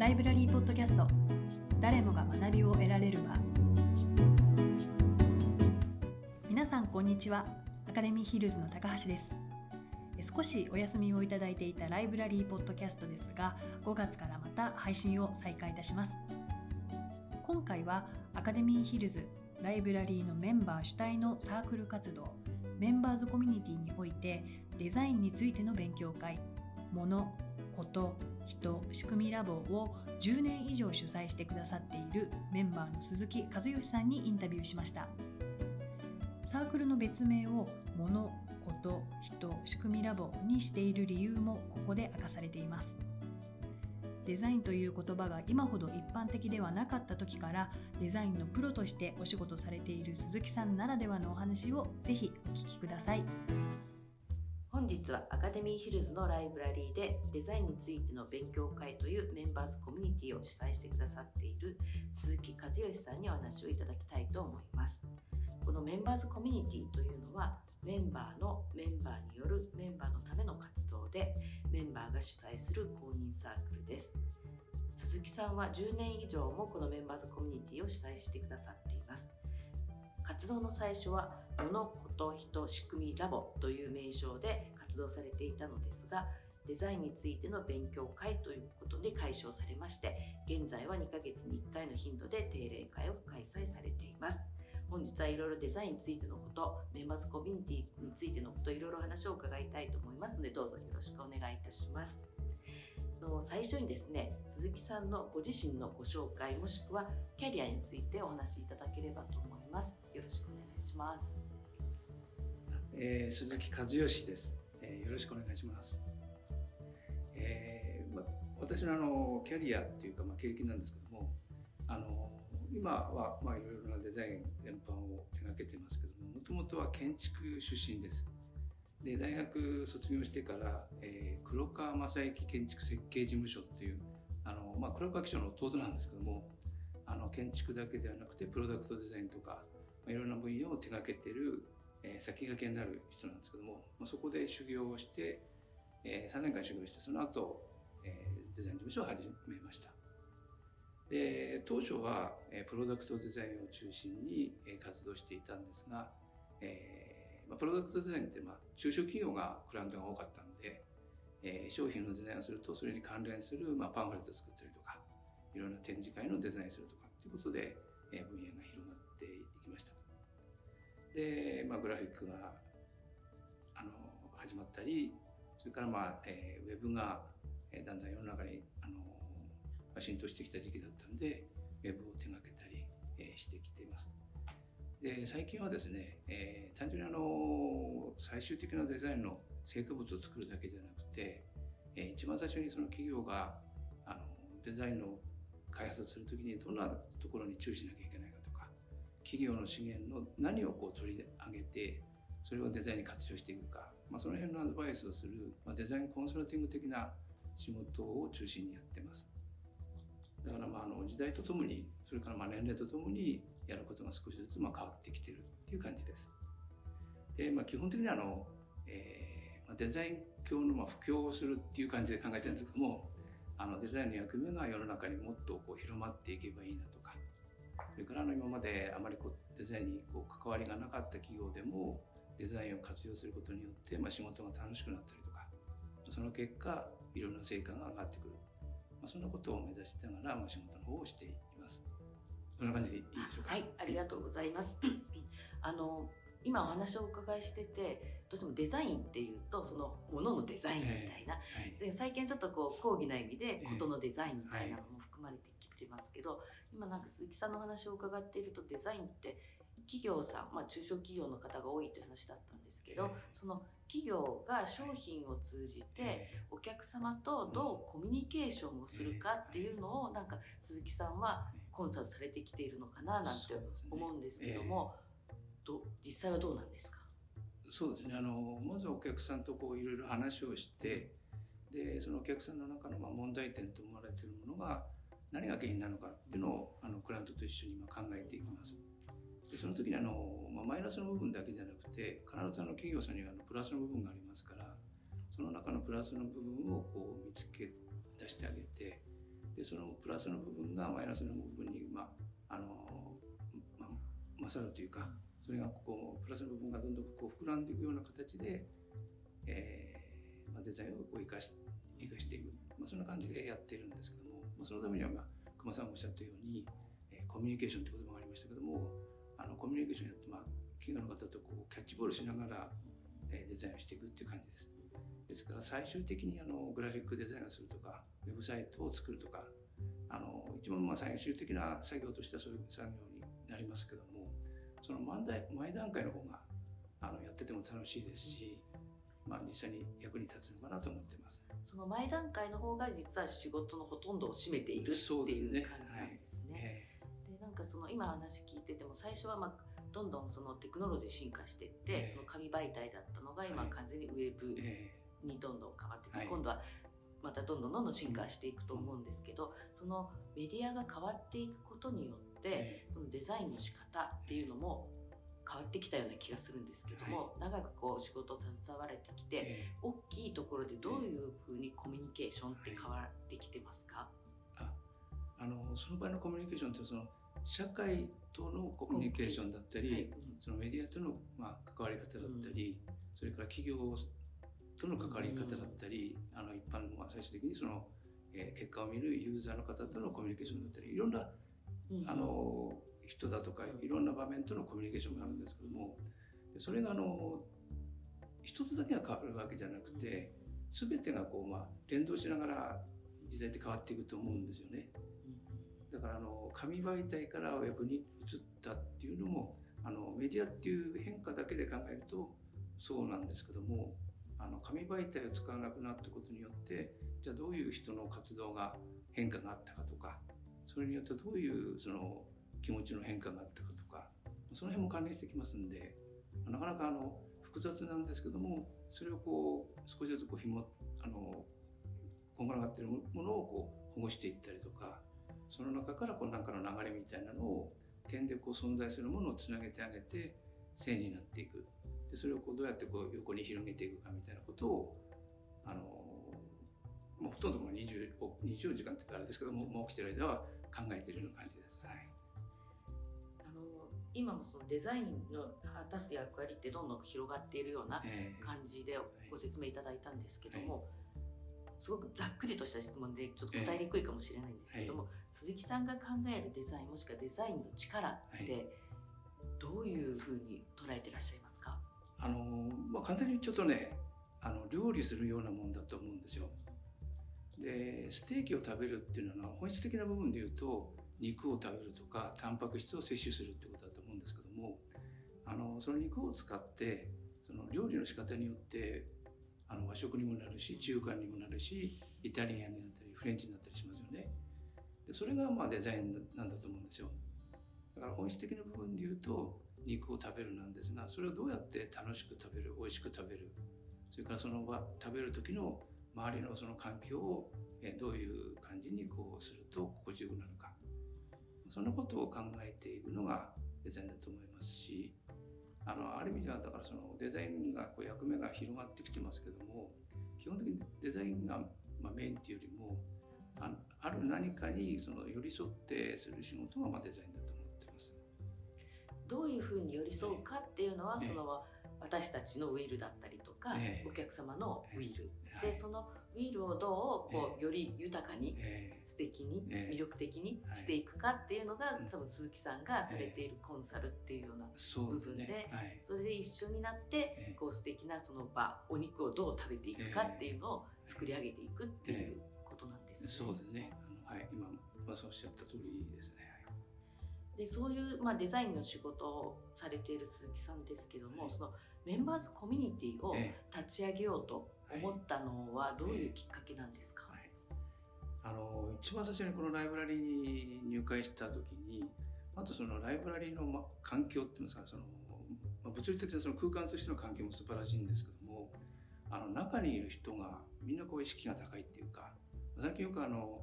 ライブラリーポッドキャスト。誰もが学びを得られる場。皆さんこんにちは。アカデミーヒルズの高橋です。少しお休みをいただいていたライブラリーポッドキャストですが5月からまた配信を再開いたします。今回はアカデミーヒルズライブラリーのメンバー主体のサークル活動メンバーズコミュニティにおいてデザインについての勉強会ものこと人仕組みラボを10年以上主催してくださっているメンバーの鈴木和義さんにインタビューしました。サークルの別名をものこと人仕組みラボにしている理由もここで明かされています。デザインという言葉が今ほど一般的ではなかった時からデザインのプロとしてお仕事されている鈴木さんならではのお話をぜひお聞きください。日はアカデミーヒルズのライブラリーでデザインについての勉強会というメンバーズコミュニティを主催してくださっている鈴木和義さんにお話をいただきたいと思います。このメンバーズコミュニティというのはメンバーのメンバーによるメンバーのための活動でメンバーが主催する公認サークルです。鈴木さんは10年以上もこのメンバーズコミュニティを主催してくださっています。活動の最初は物事人仕組みラボという名称で活動されていたのですがデザインについての勉強会ということで解消されまして現在は2ヶ月に1回の頻度で定例会を開催されています。本日はいろいろデザインについてのことメンバーズコミュニティについてのこといろいろ話を伺いたいと思いますのでどうぞよろしくお願いいたします。の最初にですね鈴木さんのご自身のご紹介もしくはキャリアについてお話しいただければと思います。よろしくお願いします、えー、鈴木和義です、よろしくお願いしますえーま、私のあのキャリアっていうか、まあ、経歴なんですけどもあの今は、まあ、いろいろなデザイン全般を手がけてますけどももともとは建築出身です。で大学卒業してから、えー、黒川正幸建築設計事務所っていうあの、まあ、黒川機長の弟なんですけどもあの建築だけではなくてプロダクトデザインとか、まあ、いろんな分野を手がけてる、えー、先駆けになる人なんですけども、まあ、そこで修行をして、えー、3年間修行してその後、えー、デザイン事務所を始めました。で当初は、えプロダクトデザインを中心に、え活動していたんですが、えーまあ、プロダクトデザインって、まあ、中小企業がクライアントが多かったんで、えー、商品のデザインをするとそれに関連する、まあ、パンフレットを作ったりとかいろんな展示会のデザインするとかっていうことで、えー、分野が広がってで、まあ、グラフィックがあの始まったりそれから、まあえー、ウェブが、えー、だんだん世の中にあの浸透してきた時期だったんで、ウェブを手掛けたり、えー、してきています。で、最近はですね、えー、単純にあの、最終的なデザインの成果物を作るだけじゃなくて、えー、一番最初にその企業が、あの、デザインの開発をするときにどんなところに注意しなきゃいけないか、企業の資源の何をこう取り上げて、それをデザインに活用していくか、まあ、その辺のアドバイスをする、まあ、デザインコンサルティング的な仕事を中心にやってます。だからまああの時代とともにそれからまあ年齢とともにやることが少しずつまあ変わってきてるっていう感じです。でまあ、基本的にあの、えー、デザイン教のまあ布教をするっていう感じで考えてるんですけどもあのデザインの役目が世の中にもっとこう広まっていけばいいなとそれからあの今まであまりこうデザインにこう関わりがなかった企業でもデザインを活用することによってまあ仕事が楽しくなったりとかその結果いろんな成果が上がってくるまあ、そんなことを目指しながら、まあ、仕事の方をしています。そんな感じでいいでしょうか？はい、ありがとうございます。あの今お話をお伺いしててどうしてもデザインっていうとそのもののデザインみたいな、えーはい、最近ちょっとこう講義な意味でことのデザインみたいなのも含まれてきてますけど、えー、今なんか鈴木さんのお話を伺っているとデザインって企業さん、まあ、中小企業の方が多いという話だったんですけど、えー、その企業が商品を通じてお客様とどうコミュニケーションをするかっていうのをなんか鈴木さんはコンサルされてきているのかななんて思うんですけども、ど実際はどうなんですか？そうですね。あのまずお客さんとこういろいろ話をしてでそのお客さんの中のまあ問題点と思われているものが何が原因なのかっていうのをあのクライアントと一緒に今考えていきます。でその時にあの、まあ、マイナスの部分だけじゃなくて必ずあの企業さんにはあのプラスの部分がありますからその中のプラスの部分をこう見つけ出してあげてでそのプラスの部分がマイナスの部分に、まああのまあ、勝るというかそれがこうプラスの部分がどんどんこう膨らんでいくような形で、えーまあ、デザインをこう生かし生かしていく、まあ、そんな感じでやってるんですけども、そのためには、まあ、熊さんがおっしゃったように、えー、コミュニケーションという言葉がありましたけどもあのコミュニケーションやって、まあ、企業の方とこうキャッチボールしながら、えー、デザインをしていくっていう感じです。ですから最終的にあのグラフィックデザインをするとかウェブサイトを作るとかあの一番まあ最終的な作業としてはそういう作業になりますけどもその前前段階の方があのやってても楽しいですし、まあ、実際に役に立つのかなと思ってます。その前段階の方が実は仕事のほとんどを占めているっていう感じなんですね。で、なんかその今話聞いてても最初はまあどんどんそのテクノロジー進化していって、えー、その紙媒体だったのが今完全にウェブにどんどん変わっていく、はい、今度はまたどんどんどんどん進化していくと思うんですけど、そのメディアが変わっていくことによって、そのデザインの仕方っていうのも変わってきたような気がするんですけども、長くこう仕事を携われてきて、大きいところでどういうふうにコミュニケーションって変わってきてますか、ああのその場合のコミュニケーションってその社会とのコミュニケーションだったり、はい、そのメディアとの、まあ、関わり方だったり、うん、それから企業との関わり方だったり、うん、あの一般の、まあ、最終的にその、えー、結果を見るユーザーの方とのコミュニケーションだったりいろんな、うん、あの人だとかいろんな場面とのコミュニケーションがあるんですけどもそれがあの一つだけが変わるわけじゃなくて全てがこう、まあ、連動しながら時代って変わっていくと思うんですよね。だからあの紙媒体からウェブに移ったっていうのもあのメディアっていう変化だけで考えるとそうなんですけどもあの紙媒体を使わなくなったことによってじゃあどういう人の活動が変化があったかとかそれによってどういうその気持ちの変化があったかとかその辺も関連してきますんでなかなかあの複雑なんですけどもそれをこう少しずつこう紐あのこんがらがってるものをこう保護していったりとかその中からこうなんかの流れみたいなのを点でこう存在するものをつなげてあげて線になっていくでそれをこうどうやってこう横に広げていくかみたいなことをあの、まあ、ほとんども 20, 24時間って言ったらあれですけどももう起きてる間は考えてるような感じです。はい今もそのデザインの果たす役割ってどんどん広がっているような感じでご説明いただいたんですけども、すごくざっくりとした質問でちょっと答えにくいかもしれないんですけども、鈴木さんが考えるデザインもしくはデザインの力ってどういうふうに捉えてらっしゃいますあの、まあ、簡単にちゃうとねあの料理するようなもんだと思うんですよ。でステーキを食べるっていうのは本質的な部分で言うと肉を食べるとかタンパク質を摂取するってことだと思うんですけどもあのその肉を使ってその料理の仕方によってあの和食にもなるし中華にもなるしイタリアンになったりフレンチになったりしますよね。でそれがまあデザインなんだと思うんですよ。だから本質的な部分で言うと肉を食べるなんですがそれをどうやって楽しく食べる美味しく食べるそれからその場食べる時の周りのその環境をどういう感じにこうすると心地よくなるかそのことを考えていくのがデザインだと思いますしあのある意味ではだからそのデザインがこう役目が広がってきてますけども基本的にデザインが、まあ、メインっていうよりもあある何かにその寄り添ってする仕事がまあデザインだと思どういうふうに寄り添うかっていうのは、その私たちのウィルだったりとか、お客様のウィル、でそのウィルをどうこうより豊かに、素敵に、魅力的にしていくかっていうのが、多分鈴木さんがされているコンサルっていうような部分でそれで一緒になって、こう素敵なその場お肉をどう食べていくかっていうのを作り上げていくっていうことなんですね。そうですね。はい、今まさおっしゃった通りですね。でそういう、まあ、デザインの仕事をされている鈴木さんですけども、はい、そのメンバーズコミュニティを立ち上げようと思ったのはどういうきっかけなんですか、はい。はい、あの一番最初にこのライブラリーに入会した時にあとそのライブラリーの、ま、環境っていうんですかその、まあ、物理的なその空間としての環境も素晴らしいんですけどもあの中にいる人がみんなこう意識が高いっていうか最近よくあの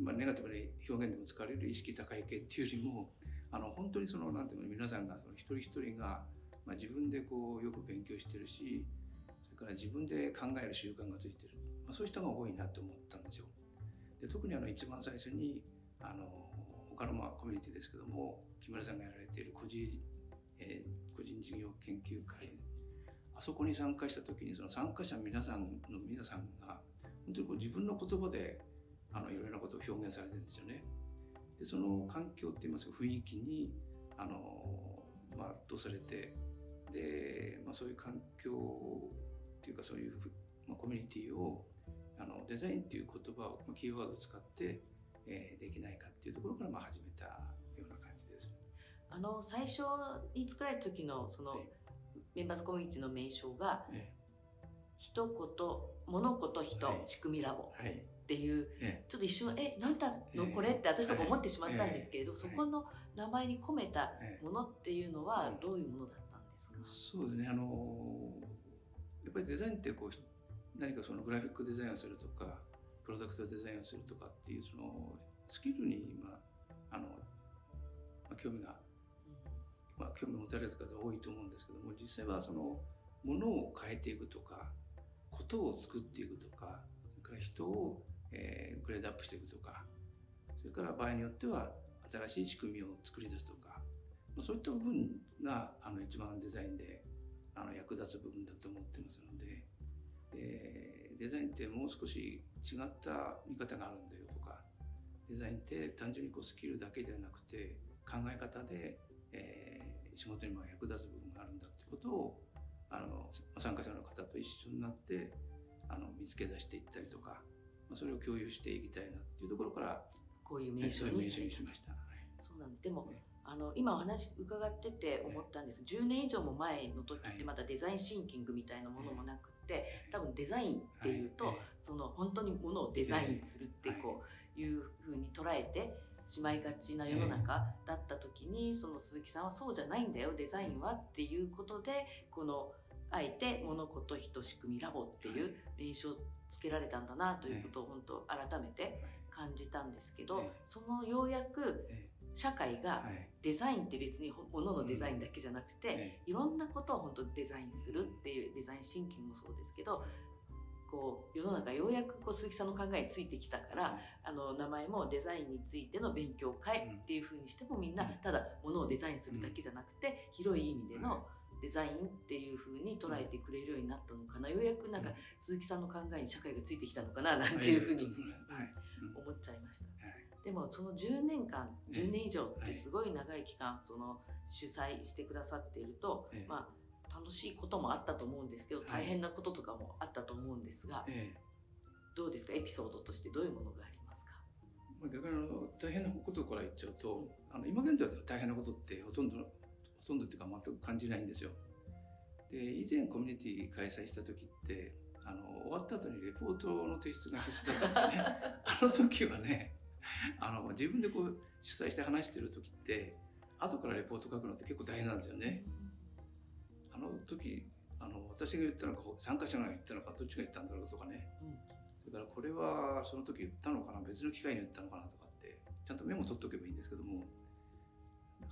まあ、ネガティブな表現でも使われる意識高い系っていうよりもあの本当にそのなんていうの皆さんがその一人一人が、まあ、自分でこうよく勉強してるしそれから自分で考える習慣がついてる、まあ、そういう人が多いなと思ったんですよ。で特にあの一番最初にあの他のまあコミュニティですけども木村さんがやられている個人,、えー、個人事業研究会あそこに参加した時にその参加者皆さんの皆さんが本当にこう自分の言葉であのいろいろなことを表現されてるんですよね。でその環境って言いますか雰囲気にあの、まあ、どうされてで、まあ、そういう環境っていうかそういう、まあ、コミュニティをあのデザインっていう言葉をキーワードを使って、えー、できないかっていうところからまあ始めたような感じです。あの最初に作られた時のその、メンバーズコミュニティの名称が、ええ、一言物事人、はい、仕組みラボっていう、はい、ちょっと一瞬え何だの？これ？って私とか思ってしまったんですけれど、そこの名前に込めたものっていうのはどういうものだったんですか、そうですね。あのやっぱりデザインってこう何かそのグラフィックデザインをするとかプロダクトデザインをするとかっていうそのスキルに今あの、まあ、興味がまあ、興味持たれる方多いと思うんですけども実際はそのものを変えていくとかことを作っていくとかそれから人を、えー、グレードアップしていくとかそれから場合によっては新しい仕組みを作り出すとか、ま、そういった部分があの一番デザインであの役立つ部分だと思ってますので、えー、デザインってもう少し違った見方があるんだよとかデザインって単純にこうスキルだけではなくて考え方で、えー仕事にも役立つ部分があるんだってことをあの参加者の方と一緒になってあの見つけ出していったりとか、それを共有していきたいなっていうところからこういう名称にしました。そうなんでも、ね、あの今お話伺ってて思ったんです、ね、10年以上も前の時ってまだデザインシンキングみたいなものもなくて、多分デザインっていうと、その本当にものをデザインするってこうい。うふうに捉えてしまいがちな世の中だった時に、その鈴木さんはそうじゃないんだよデザインはっていうことでこのあえて物事人仕組みラボっていう名称をつけられたんだなということを本当改めて感じたんですけど、そのようやく社会がデザインって別に物のデザインだけじゃなくて、い。ろんなことを本当デザインするっていうデザインシンキングもそうですけどこう世の中ようやくこう鈴木さんの考えについてきたから、あの名前もデザインについての勉強会っていうふうにしてもみんなただものをデザインするだけじゃなくて、広い意味でのデザインっていうふうに捉えてくれるようになったのかな。ようやくなんか鈴木さんの考えに社会がついてきたのかななんていうふうに思っちゃいました。でもその10年間10年以上ってすごい長い期間その主催してくださっていると、まあ楽しいこともあったと思うんですけど、大変なこととかもあったと思うんですが、ええ、どうですか？エピソードとしてどういうものがありますか、まあ、逆にあの大変なことから言っちゃうと、あの今現在では大変なことってほとんどほとんどっていうか全く感じないんですよ。で以前コミュニティ開催した時ってあの終わった後にレポートの提出が必須だったんですよね。あの時はねあの自分でこう主催して話してる時って後からレポート書くのって結構大変なんですよね。あの時あの私が言ったのか参加者が言ったのかどっちが言ったんだろうとかね、うん、それからこれはその時言ったのかな別の機会に言ったのかなとかってちゃんとメモ取っとけばいいんですけども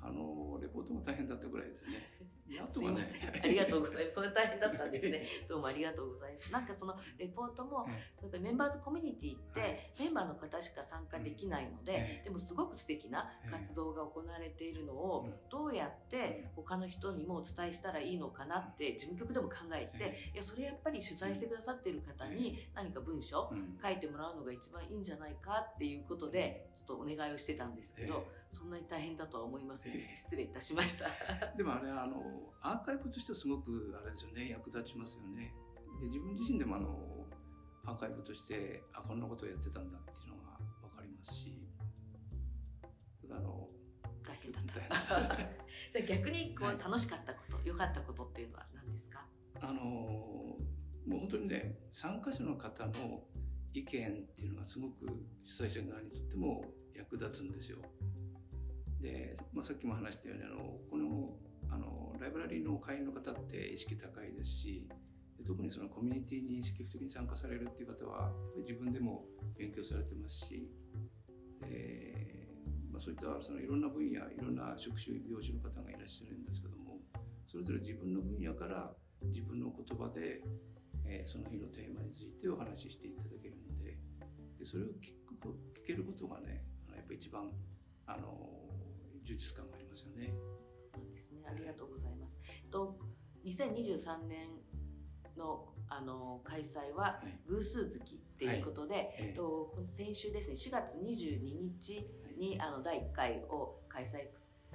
あのレポートも大変だったぐらいですね。すいません。ありがとうございます。それ大変だったんですね。どうもありがとうございます。なんかそのレポートも、やっメンバーズコミュニティってメンバーの方しか参加できないので、でもすごく素敵な活動が行われているのをどうやって他の人にもお伝えしたらいいのかなって事務局でも考えて、いやそれやっぱり取材してくださっている方に何か文章書いてもらうのが一番いいんじゃないかっていうことでちょっとお願いをしてたんですけど、そんなに大変だとは思いません。で失礼いたしました。でもあれあのアーカイブとしてはすごくあれですよね役立ちますよね。で自分自身でもあのアーカイブとしてあこんなことをやってたんだっていうのが分かりますし。ただあの大変だ。った じゃあ逆にこう、楽しかったこと良かったことっていうのは何ですか？あのもう本当にね参加者の方の意見っていうのがすごく主催者側にとっても役立つんですよ。で、まあ、さっきも話したようにあのこのあのライブラリーの会員の方って意識高いですし特にそのコミュニティに積極的に参加されるっていう方は自分でも勉強されてますしで、まあ、そういったそのいろんな分野いろんな職種業種の方がいらっしゃるんですけどもそれぞれ自分の分野から自分の言葉で、えー、その日のテーマについてお話ししていただけるのででそれを聞く聞けることがねやっぱ一番あの充実感がありますよね。ありがとうございます。と2023年のあの開催は偶数月っていうことで、はい、と先週ですね4月22日にあの第1回を開催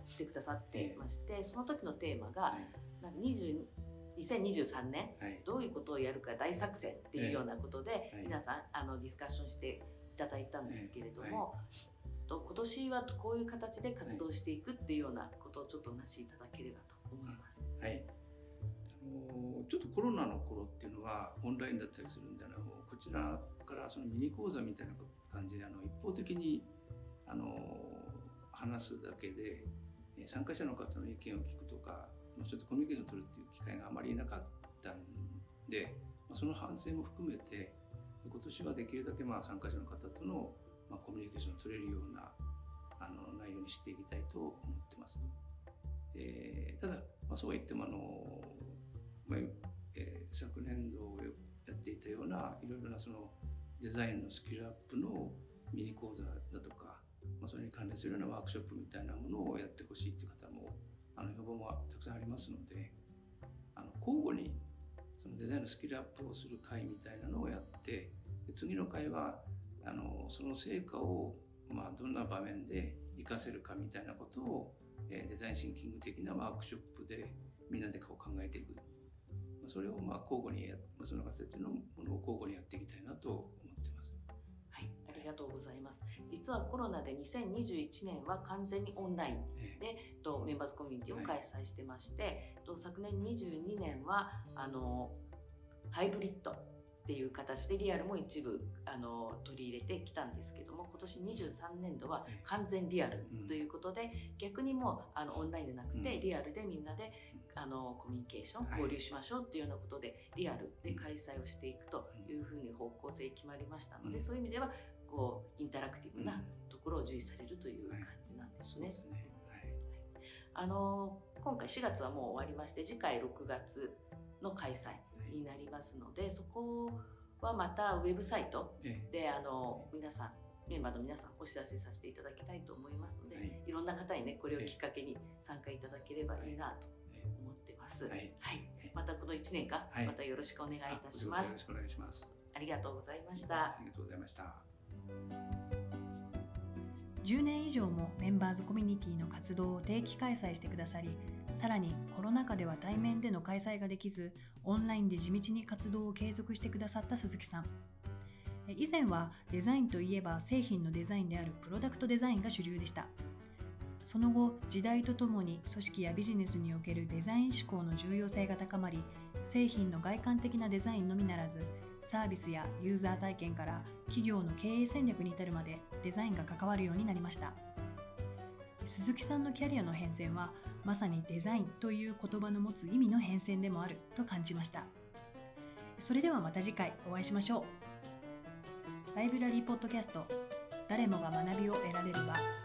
してくださってまして、その時のテーマが、20 2023年、どういうことをやるか大作戦っていうようなことで、皆さんあのディスカッションしていただいたんですけれども、と今年はこういう形で活動していくっていうようなことをちょっとお話しいただければと思います。はいあのちょっとコロナの頃っていうのはオンラインだったりするんであのこちらからそのミニ講座みたいな感じであの一方的にあの話すだけで参加者の方の意見を聞くとかちょっとコミュニケーションを取るっていう機会があまりなかったんでその反省も含めて今年はできるだけまあ参加者の方とのまあコミュニケーションを取れるようなあの内容にしていきたいと思ってます。でただ、まあ、そうは言ってもあの、まあえー、昨年度やっていたようないろいろなそのデザインのスキルアップのミニ講座だとか、まあ、それに関連するようなワークショップみたいなものをやってほしいっていう方もあの要望もたくさんありますのであの交互にそのデザインのスキルアップをする会みたいなのをやって次の会はあのその成果を、まあ、どんな場面で活かせるかみたいなことを、えデザインシンキング的なワークショップでみんなでこう考えていくそれをまあ交互にやその形のものを交互にやっていきたいなと思ってます。りがとうございます。実はコロナで2021年は完全にオンラインで、えとメンバーズコミュニティを開催してまして、と昨年22年はあのハイブリッドっていう形でリアルも一部あの取り入れてきたんですけども今年23年度は完全リアルということで、逆にもうあのオンラインじゃなくてリアルでみんなであのコミュニケーション交流しましょうっていうようなことでリアルで開催をしていくというふうに方向性決まりましたので、そういう意味ではこうインタラクティブなところを重視されるという感じなんですね。あの今回4月はもう終わりまして次回6月の開催になりますので、そこはまたウェブサイトで、あの皆さんメンバーの皆さんお知らせさせていただきたいと思いますので、はい、いろんな方にねこれをきっかけに参加いただければいいなと思ってます。はい、はい、またこの1年間、またよろしくお願いいたします。よろしくお願いします。ありがとうございました。ありがとうございました。10年以上もメンバーズコミュニティの活動を定期開催してくださりさらにコロナ禍では対面での開催ができずオンラインで地道に活動を継続してくださった鈴木さん。以前はデザインといえば製品のデザインであるプロダクトデザインが主流でした。その後時代とともに組織やビジネスにおけるデザイン思考の重要性が高まり製品の外観的なデザインのみならずサービスやユーザー体験から企業の経営戦略に至るまでデザインが関わるようになりました。鈴木さんのキャリアの変遷はまさにデザインという言葉の持つ意味の変遷でもあると感じました。それではまた次回お会いしましょう。ライブラリーポッドキャスト誰もが学びを得られる場。